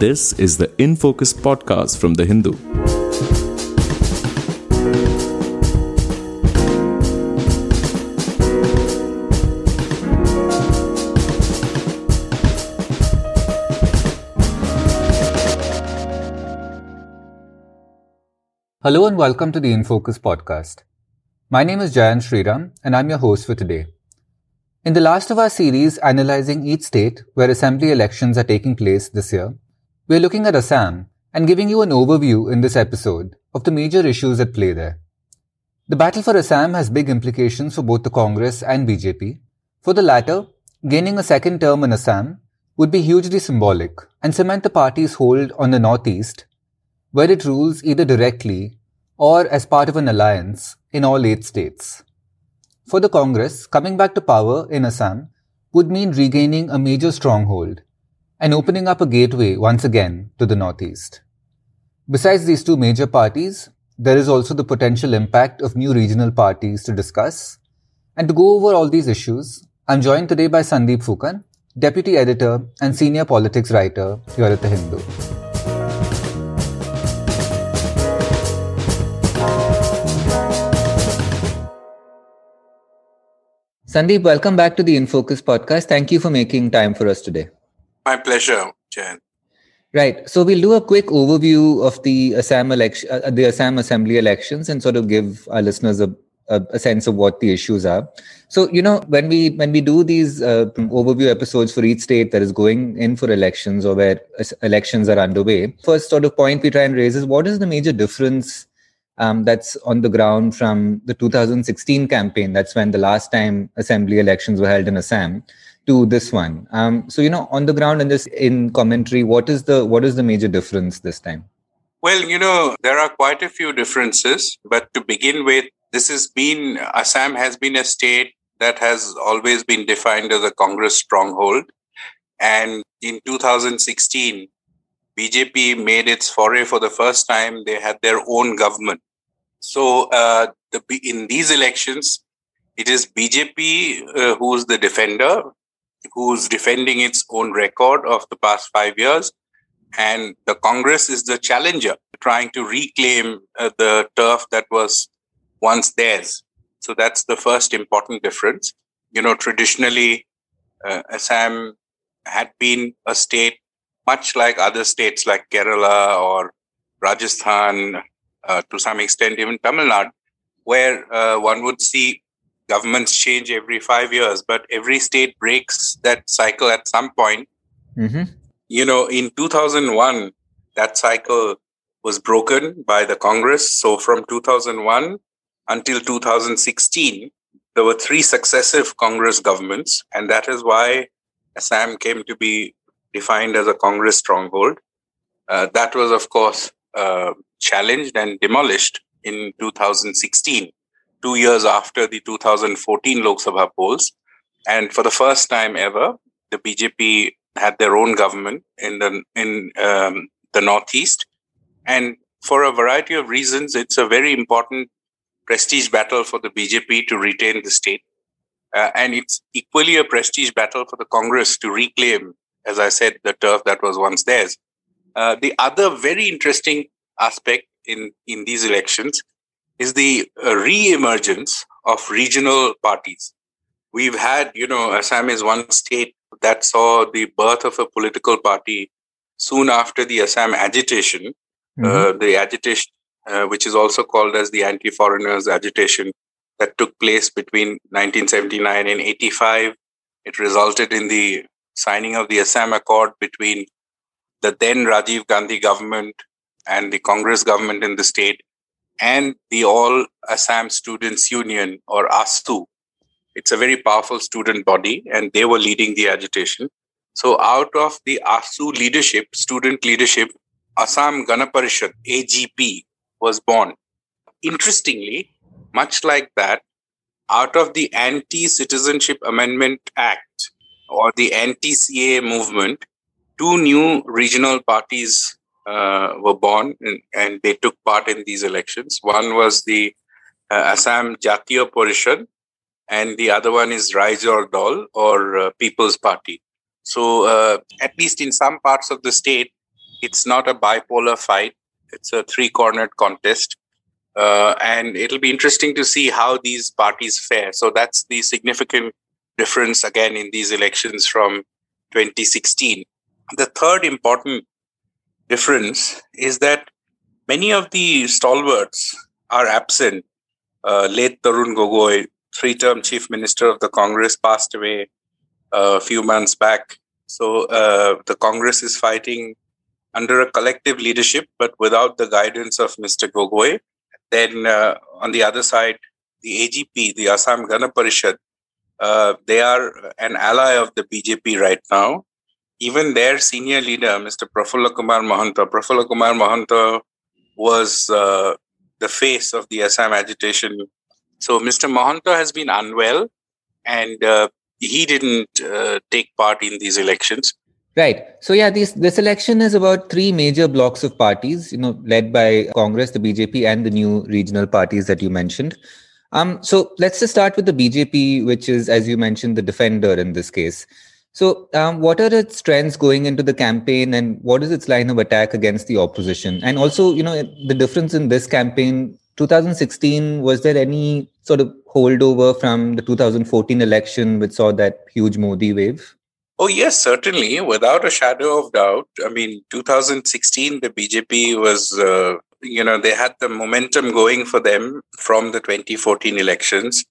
This is the In Focus podcast from The Hindu. Hello and welcome to the In Focus podcast. My name is Jayan Sriram and I'm your host for today. In the last of our series analyzing each state where assembly elections are taking place this year, we're looking at Assam and giving you an overview in this episode of the major issues at play there. The battle for Assam has big implications for both the Congress and BJP. For the latter, gaining a second term in Assam would be hugely symbolic and cement the party's hold on the northeast, where it rules either directly or as part of an alliance in all eight states. For the Congress, coming back to power in Assam would mean regaining a major stronghold and opening up a gateway once again to the Northeast. Besides these two major parties, there is also the potential impact of new regional parties to discuss. And to go over all these issues, I'm joined today by Sandeep Phukan, Deputy Editor and Senior Politics Writer here at The Hindu. Sandeep, welcome back to the InFocus podcast. Thank you for making time for us today. My pleasure, Jan. Right. So we'll do a quick overview of the Assam election, uh, the Assam Assembly elections, and sort of give our listeners a, a, a, sense of what the issues are. So you know, when we when we do these uh, overview episodes for each state that is going in for elections or where elections are underway, first sort of point we try and raise is what is the major difference um, that's on the ground from the 2016 campaign. That's when the last time assembly elections were held in Assam to this one. Um, so you know, on the ground and just in commentary, what is the what is the major difference this time? Well, you know, there are quite a few differences. But to begin with, this has been Assam has been a state that has always been defined as a Congress stronghold, and in 2016. BJP made its foray for the first time. They had their own government. So uh, the, in these elections, it is BJP uh, who's the defender, who's defending its own record of the past five years, and the Congress is the challenger, trying to reclaim uh, the turf that was once theirs. So that's the first important difference. You know, traditionally, uh, Assam had been a state much like other states like Kerala or Rajasthan uh, to some extent even Tamil Nadu, where uh, one would see governments change every five years, but every state breaks that cycle at some point. Mm-hmm. You know, in 2001, that cycle was broken by the Congress. So from 2001 until 2016, there were three successive Congress governments, and that is why Assam came to be defined as a Congress stronghold. Uh, that was, of course, uh, challenged and demolished in 2016, two years after the 2014 Lok Sabha polls. And for the first time ever, the BJP had their own government in the in um, the northeast, and for a variety of reasons, it's a very important prestige battle for the BJP to retain the state, uh, and it's equally a prestige battle for the Congress to reclaim, as I said, the turf that was once theirs. Uh, the other very interesting aspect in, in these elections is the uh, re-emergence of regional parties. We've had, you know, Assam is one state that saw the birth of a political party soon after the Assam agitation, mm-hmm. uh, the agitation, uh, which is also called as the anti-foreigners agitation that took place between 1979 and 85. It resulted in the signing of the Assam Accord between the then Rajiv Gandhi government and the Congress government in the state and the All Assam Students Union or AASU. It's a very powerful student body, and they were leading the agitation. So, out of the ASU leadership, student leadership, Assam Ganaparishad, AGP, was born. Interestingly, much like that, out of the Anti Citizenship Amendment Act or the anti CA movement, two new regional parties uh, were born and, and, they took part in these elections. One was the uh, Assam Jatiya Parishad, and the other one is Raijor Dal or uh, People's Party. So, uh, at least in some parts of the state, It's not a bipolar fight. It's a three-cornered contest. Uh, and it'll be interesting to see how these parties fare. So that's the significant difference again in these elections from 2016. The third important difference is that many of the stalwarts are absent. Uh, late Tarun Gogoi, three term chief minister of the Congress, passed away uh, a few months back. So uh, the Congress is fighting under a collective leadership, but without the guidance of Mr. Gogoi. Then uh, on the other side, the AGP, the Assam Gana Parishad, uh, they are an ally of the BJP right now. Even their senior leader, Mr. Prafulla Kumar Mahanta, Prafulla Kumar Mahanta was uh, the face of the Assam agitation. So Mr. Mahanta has been unwell and uh, he didn't uh, take part in these elections. Right. So yeah, this this election is about three major blocks of parties, you know, led by Congress, the BJP, and the new regional parties that you mentioned. Um, so let's just start with the BJP, which is, as you mentioned, the defender in this case. So, um, what are its trends going into the campaign, and what is its line of attack against the opposition? And also, you know, the difference in this campaign, 2016, was there any sort of holdover from the 2014 election, which saw that huge Modi wave? Oh, yes, certainly, without a shadow of doubt. I mean, 2016, the BJP was, uh, you know, they had the momentum going for them from the 2014 elections.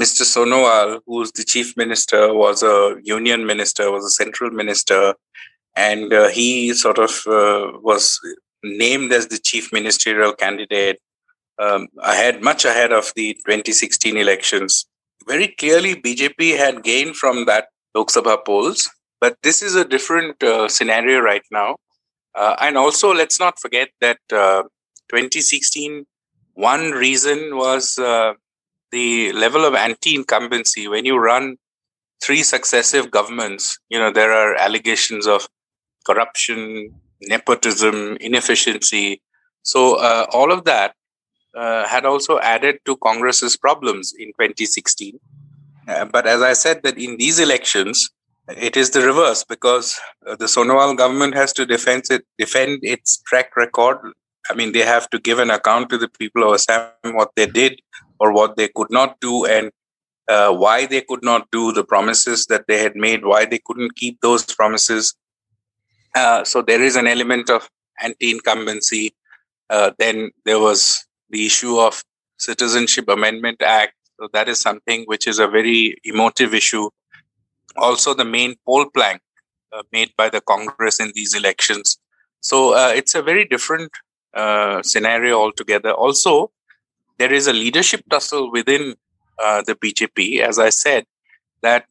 Mr. Sonowal, who's the chief minister, was a union minister, was a central minister, and uh, he sort of uh, was named as the chief ministerial candidate um, ahead, much ahead of the 2016 elections. Very clearly, BJP had gained from that Lok Sabha polls, but this is a different uh, scenario right now. Uh, and also, let's not forget that uh, 2016, one reason was uh, the level of anti-incumbency when you run three successive governments you know there are allegations of corruption nepotism inefficiency. So uh, all of that uh, had also added to congress's problems in 2016 uh, but as i said that in these elections it is the reverse because uh, the sonowal government has to defend it defend its track record. I mean they have to give an account to the people of assam what they did or what they could not do and uh, why they could not do the promises that they had made, why they couldn't keep those promises. Uh, so there is an element of anti-incumbency. Uh, then there was the issue of Citizenship Amendment Act. So that is something which is a very emotive issue. Also, the main poll plank uh, made by the Congress in these elections. So uh, it's a very different uh, scenario altogether. Also, there is a leadership tussle within uh, the BJP. As I said, that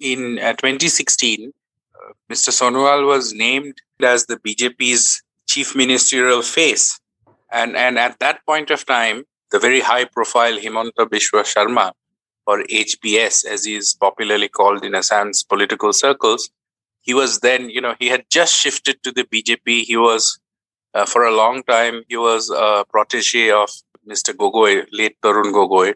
in uh, 2016, uh, Mr. Sonowal was named as the BJP's chief ministerial face. And, and at that point of time, the very high profile Himanta Biswa Sharma, or HBS, as he is popularly called in Assam's political circles, he was then, you know, he had just shifted to the BJP. He was, uh, for a long time, he was a protege of Mr. Gogoi, late Tarun Gogoi,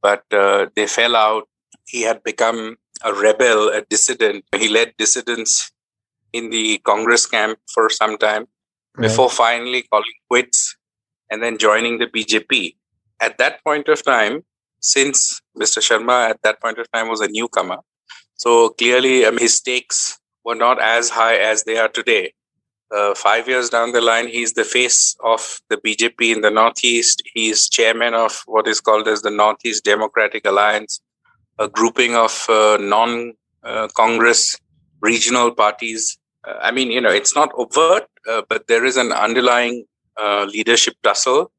but uh, they fell out. He had become a rebel, a dissident. He led dissidents in the Congress camp for some time right. before finally calling quits and then joining the BJP. At that point of time, since Mr. Sharma at that point of time was a newcomer, so clearly um, his stakes were not as high as they are today uh, five years down the line, he's the face of the BJP in the Northeast. He's chairman of what is called as the Northeast Democratic Alliance, a grouping of uh, non uh, Congress regional parties. Uh, I mean, you know, it's not overt, uh, but there is an underlying leadership tussle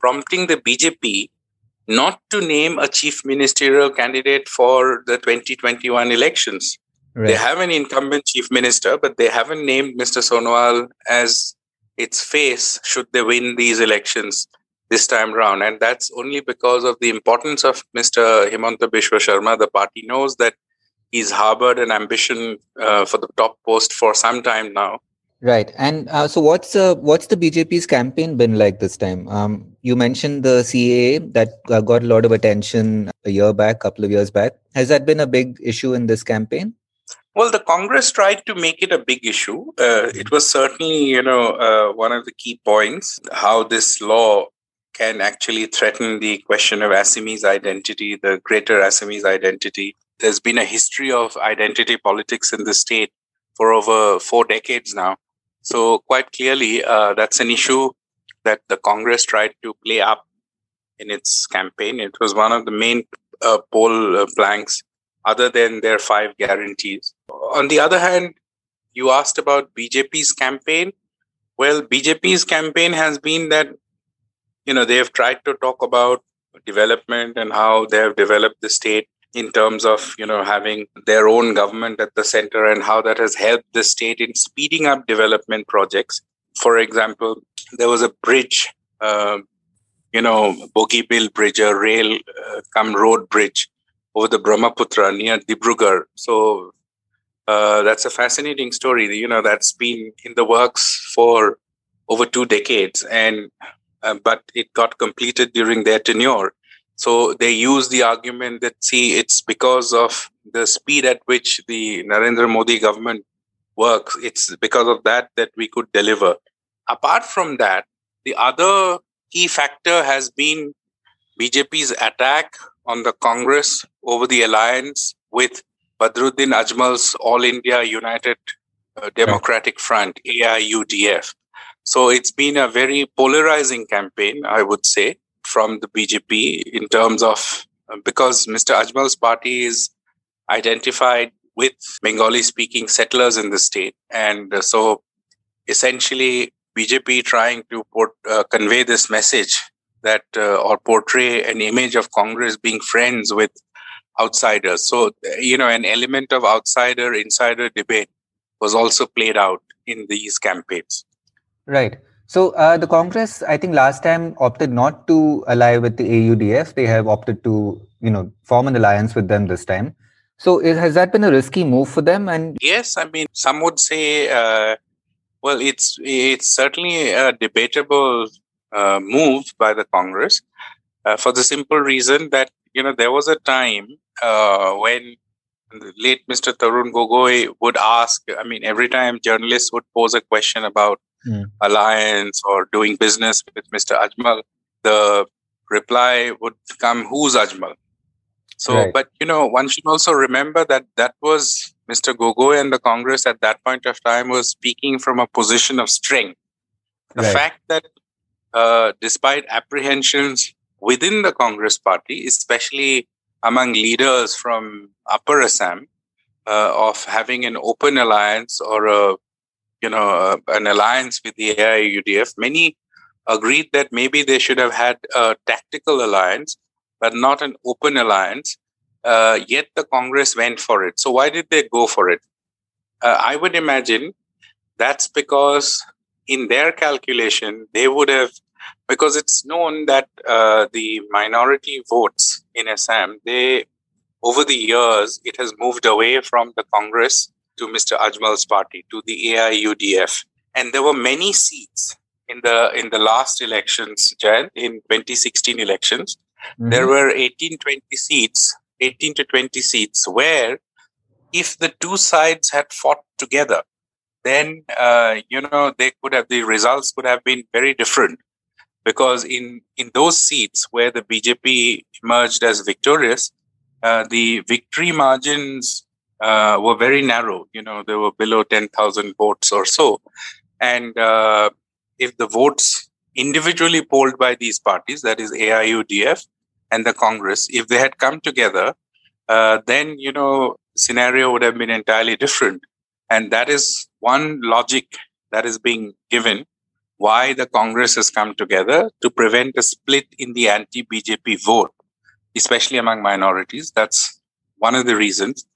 prompting the BJP not to name a chief ministerial candidate for the 2021 elections. Right. They have an incumbent chief minister, but they haven't named Mr. Sonowal as its face should they win these elections this time round. And that's only because of the importance of Mr. Himanta Biswa Sharma. The party knows that he's harbored an ambition uh, for the top post for some time now. Right, and uh, so what's uh, what's the BJP's campaign been like this time? Um, you mentioned the CAA that uh, got a lot of attention a year back, couple of years back. Has that been a big issue in this campaign? Well, the Congress tried to make it a big issue. Uh, it was certainly, you know, uh, one of the key points how this law can actually threaten the question of Assamese identity, the greater Assamese identity. There's been a history of identity politics in the state for over four decades now. So, quite clearly, uh, that's an issue that the Congress tried to play up in its campaign. It was one of the main uh, poll uh, planks, other than their five guarantees. On the other hand, you asked about BJP's campaign. Well, BJP's campaign has been that, you know, they have tried to talk about development and how they have developed the state in terms of you know having their own government at the center and how that has helped the state in speeding up development projects for example there was a bridge uh, you know Bogibeel bridge a rail uh, come road bridge over the brahmaputra near dibrugarh so uh, that's a fascinating story you know that's been in the works for over two decades and uh, but it got completed during their tenure so they use the argument that, see, it's because of the speed at which the Narendra Modi government works. It's because of that that we could deliver. Apart from that, the other key factor has been BJP's attack on the Congress over the alliance with Badruddin Ajmal's All India United uh, Democratic Front, AIUDF. So it's been a very polarizing campaign, I would say from the BJP in terms of uh, because Mr. Ajmal's party is identified with Bengali speaking settlers in the state. And uh, so essentially, BJP trying to put, uh, convey this message that uh, or portray an image of Congress being friends with outsiders. So, you know, an element of outsider insider debate was also played out in these campaigns. Right. So uh, the Congress, I think last time opted not to ally with the AUDF. They have opted to, you know, form an alliance with them this time. So has that been a risky move for them? And yes, I mean, some would say, uh, well, it's it's certainly a debatable uh, move by the Congress uh, for the simple reason that you know there was a time uh, when late Mr. Tarun Gogoi would ask. I mean, every time journalists would pose a question about mm. alliance or doing business with Mr. Ajmal, the reply would come, "Who's Ajmal?" So, right. but you know, one should also remember that that was Mr. Gogoi and the Congress at that point of time was speaking from a position of strength. The right. fact that, uh, despite apprehensions within the Congress party, especially among leaders from Upper Assam, uh, of having an open alliance or a you know, uh, an alliance with the AIUDF, many agreed that maybe they should have had a tactical alliance, but not an open alliance. Uh, yet the Congress went for it. So why did they go for it? Uh, I would imagine that's because in their calculation they would have, because it's known that uh, the minority votes in Assam, they over the years it has moved away from the Congress to Mr. Ajmal's party, to the AIUDF. And there were many seats in the in the last elections, Jan, in 2016 elections. Mm-hmm. There were 18, 20 seats, 18 to 20 seats, where if the two sides had fought together, then uh, you know they could have the results could have been very different because in in those seats where the BJP emerged as victorious, uh, the victory margins uh, were very narrow. You know, they were below 10,000 votes or so. And uh, if the votes individually polled by these parties, that is AIUDF and the Congress, if they had come together, uh, then, you know, scenario would have been entirely different. And that is one logic that is being given why the Congress has come together to prevent a split in the anti-BJP vote, especially among minorities. That's one of the reasons.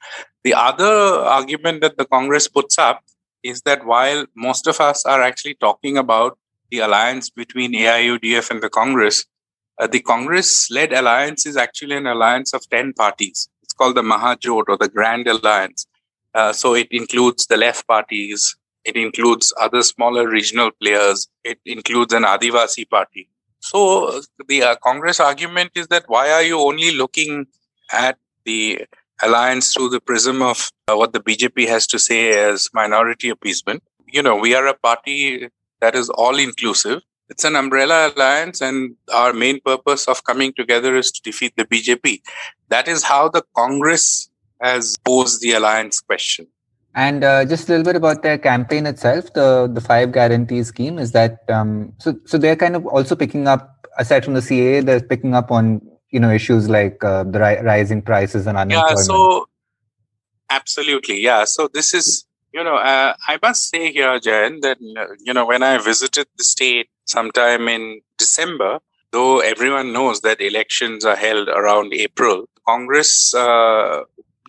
The other argument that the Congress puts up is that while most of us are actually talking about the alliance between AIUDF and the Congress, uh, the Congress led alliance is actually an alliance of 10 parties. It's called the Mahajot or the Grand Alliance. Uh, so it includes the left parties, it includes other smaller regional players, it includes an Adivasi party. So the uh, Congress argument is that why are you only looking at the alliance through the prism of uh, what the BJP has to say as minority appeasement. You know, we are a party that is all inclusive. It's an umbrella alliance, and our main purpose of coming together is to defeat the BJP. That is how the Congress has posed the alliance question. And uh, just a little bit about their campaign itself, the the five guarantee scheme is that um, so so they're kind of also picking up aside from the CA, they're picking up on you know issues like uh, the ri- rising prices and unemployment. Yeah, so absolutely, yeah. So this is you know uh, I must say here, Jan, that you know when I visited the state sometime in December, though everyone knows that elections are held around April, Congress uh,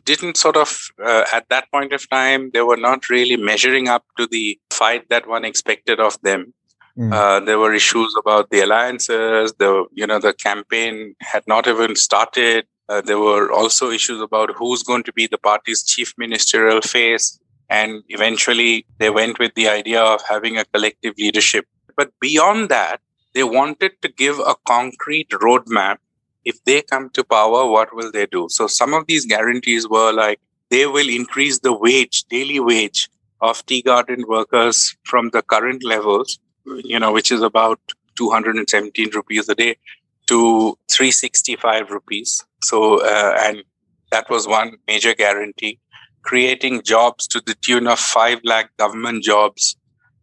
didn't sort of uh, at that point of time they were not really measuring up to the fight that one expected of them. Mm. uh, there were issues about the alliances the you know the campaign had not even started. Uh, there were also issues about who's going to be the party's chief ministerial face. And eventually they went with the idea of having a collective leadership. But beyond that they wanted to give a concrete roadmap if they come to power, what will they do? So some of these guarantees were like they will increase the wage, daily wage of tea garden workers from the current levels, you know, which is about 217 rupees a day to 365 rupees. So, uh, and that was one major guarantee. Creating jobs to the tune of 5 lakh government jobs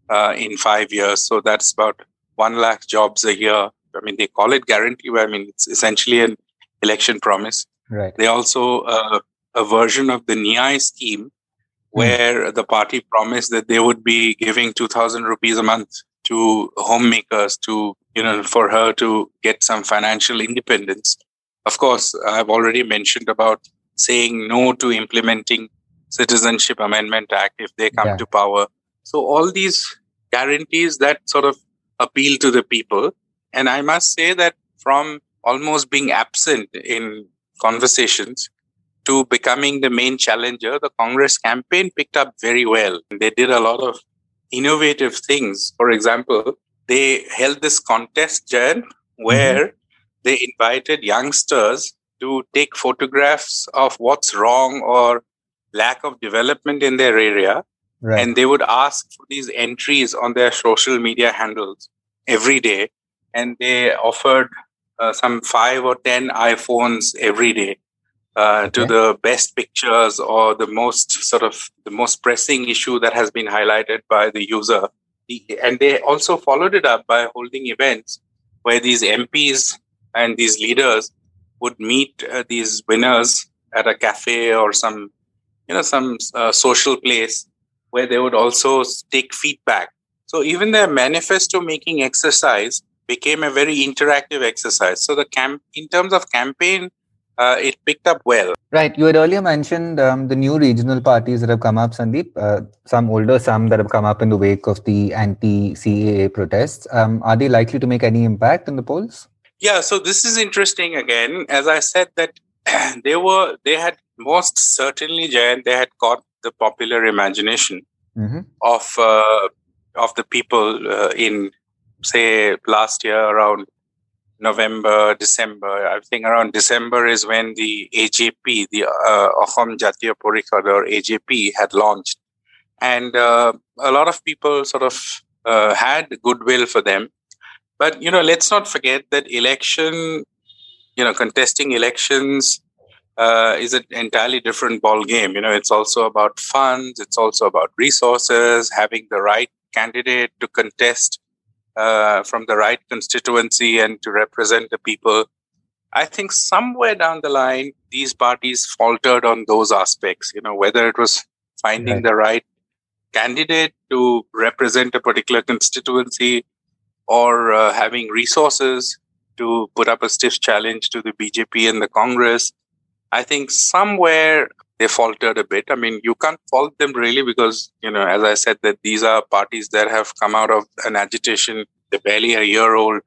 uh, in five years. So that's about 1 lakh jobs a year I mean, they call it guarantee, but I mean, it's essentially an election promise. Right. They also uh, a version of the Nyay scheme hmm. where mm. the party promised that they would be giving 2000 rupees a month to homemakers to, you know, for her to get some financial independence. Of course, I've already mentioned about saying no to implementing Citizenship Amendment Act if they come yeah. to power. So all these guarantees that sort of appeal to the people and I must say that from almost being absent in conversations to becoming the main challenger, the Congress campaign picked up very well. They did a lot of innovative things. For example, they held this contest, Jan, where mm-hmm. they invited youngsters to take photographs of what's wrong or lack of development in their area. Right. And they would ask for these entries on their social media handles every day and they offered uh, some five or ten iPhones every day uh, okay. to the best pictures or the most sort of the most pressing issue that has been highlighted by the user. And they also followed it up by holding events where these MPs and these leaders would meet uh, these winners at a cafe or some, you know, some uh, social place where they would also take feedback. So even their manifesto making exercise became a very interactive exercise. So the camp, in terms of campaign, uh, it picked up well. Right. You had earlier mentioned um, the new regional parties that have come up, Sandeep. Uh, some older, some that have come up in the wake of the anti-CAA protests. Um, are they likely to make any impact in the polls? Yeah. So this is interesting. Again, as I said, that they were they had most certainly, Jayan, they had caught the popular imagination mm-hmm. of uh, of the people uh, in say last year around November, December. I think around December is when the AJP, the uh, Ahom Jatiya Porishad or AJP, had launched, and uh, a lot of people sort of uh, had goodwill for them. But you know, let's not forget that election, you know, contesting elections uh, is an entirely different ball game. You know, it's also about funds. It's also about resources, having the right candidate to contest uh, from the right constituency and to represent the people. I think somewhere down the line, these parties faltered on those aspects, you know, whether it was finding right. the right candidate to represent a particular constituency or uh, having resources to put up a stiff challenge to the BJP and the Congress. I think somewhere they faltered a bit. I mean, you can't fault them really because, you know, as I said, that these are parties that have come out of an agitation. They're barely a year old,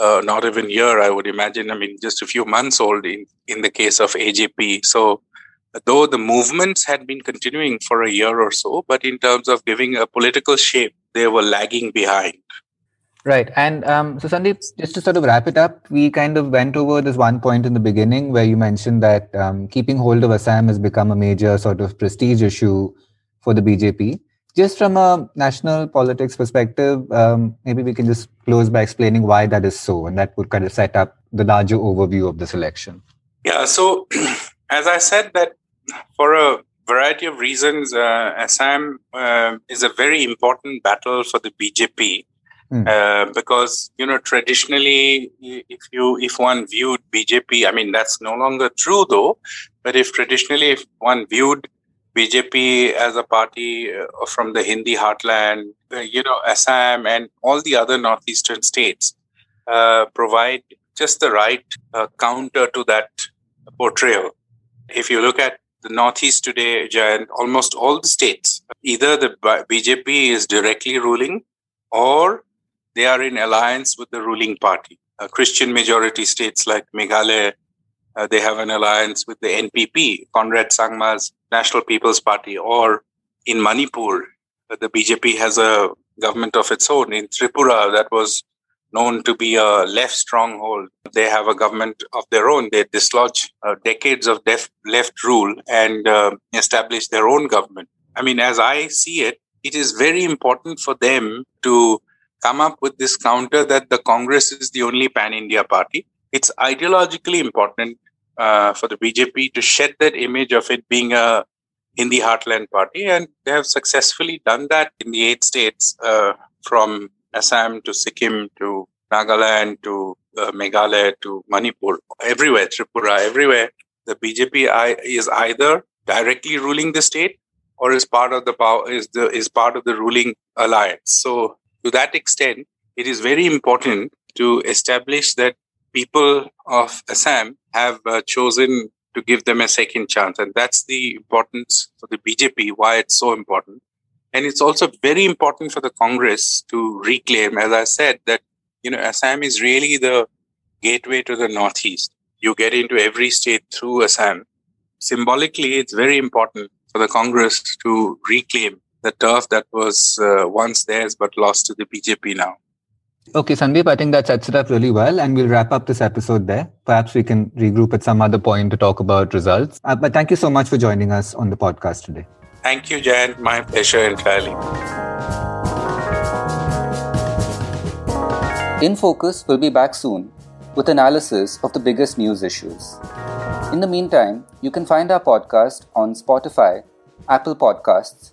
uh, not even year, I would imagine. I mean, just a few months old in, in the case of AJP. So, though the movements had been continuing for a year or so, but in terms of giving a political shape, they were lagging behind. Right. And um, so, Sandeep, just to sort of wrap it up, we kind of went over this one point in the beginning where you mentioned that um, keeping hold of Assam has become a major sort of prestige issue for the BJP. Just from a national politics perspective, um, maybe we can just close by explaining why that is so, and that would kind of set up the larger overview of this election. Yeah. So, as I said, that for a variety of reasons, uh, Assam uh, is a very important battle for the BJP Mm. Uh, because you know traditionally if you if one viewed bjp i mean that's no longer true though but if traditionally if one viewed bjp as a party uh, from the hindi heartland you know assam and all the other northeastern states uh, provide just the right uh, counter to that portrayal if you look at the northeast today and almost all the states either the bjp is directly ruling or they are in alliance with the ruling party. Uh, Christian majority states like Meghalaya, uh, they have an alliance with the NPP, Conrad Sangma's National People's Party, or in Manipur, uh, the BJP has a government of its own. In Tripura, that was known to be a left stronghold. They have a government of their own. They dislodge uh, decades of def- left rule and uh, establish their own government. I mean, as I see it, it is very important for them to come up with this counter that the Congress is the only pan India party. It's ideologically important uh, for the BJP to shed that image of it being a Hindi heartland party, and they have successfully done that in the eight states uh, from Assam to Sikkim to Nagaland to uh, Meghalaya to Manipur, everywhere, Tripura, everywhere. The BJP is either directly ruling the state or is part of the power is the is part of the ruling alliance. So to that extent, it is very important to establish that people of Assam have uh, chosen to give them a second chance. And that's the importance for the BJP, why it's so important. And it's also very important for the Congress to reclaim, as I said, that, you know, Assam is really the gateway to the Northeast. You get into every state through Assam. Symbolically, it's very important for the Congress to reclaim the turf that was uh, once theirs but lost to the BJP now. Okay, Sandeep, I think that sets it up really well, and we'll wrap up this episode there. Perhaps we can regroup at some other point to talk about results. Uh, but thank you so much for joining us on the podcast today. Thank you, Jan. My pleasure entirely. In Focus will be back soon with analysis of the biggest news issues. In the meantime, you can find our podcast on Spotify, Apple Podcasts,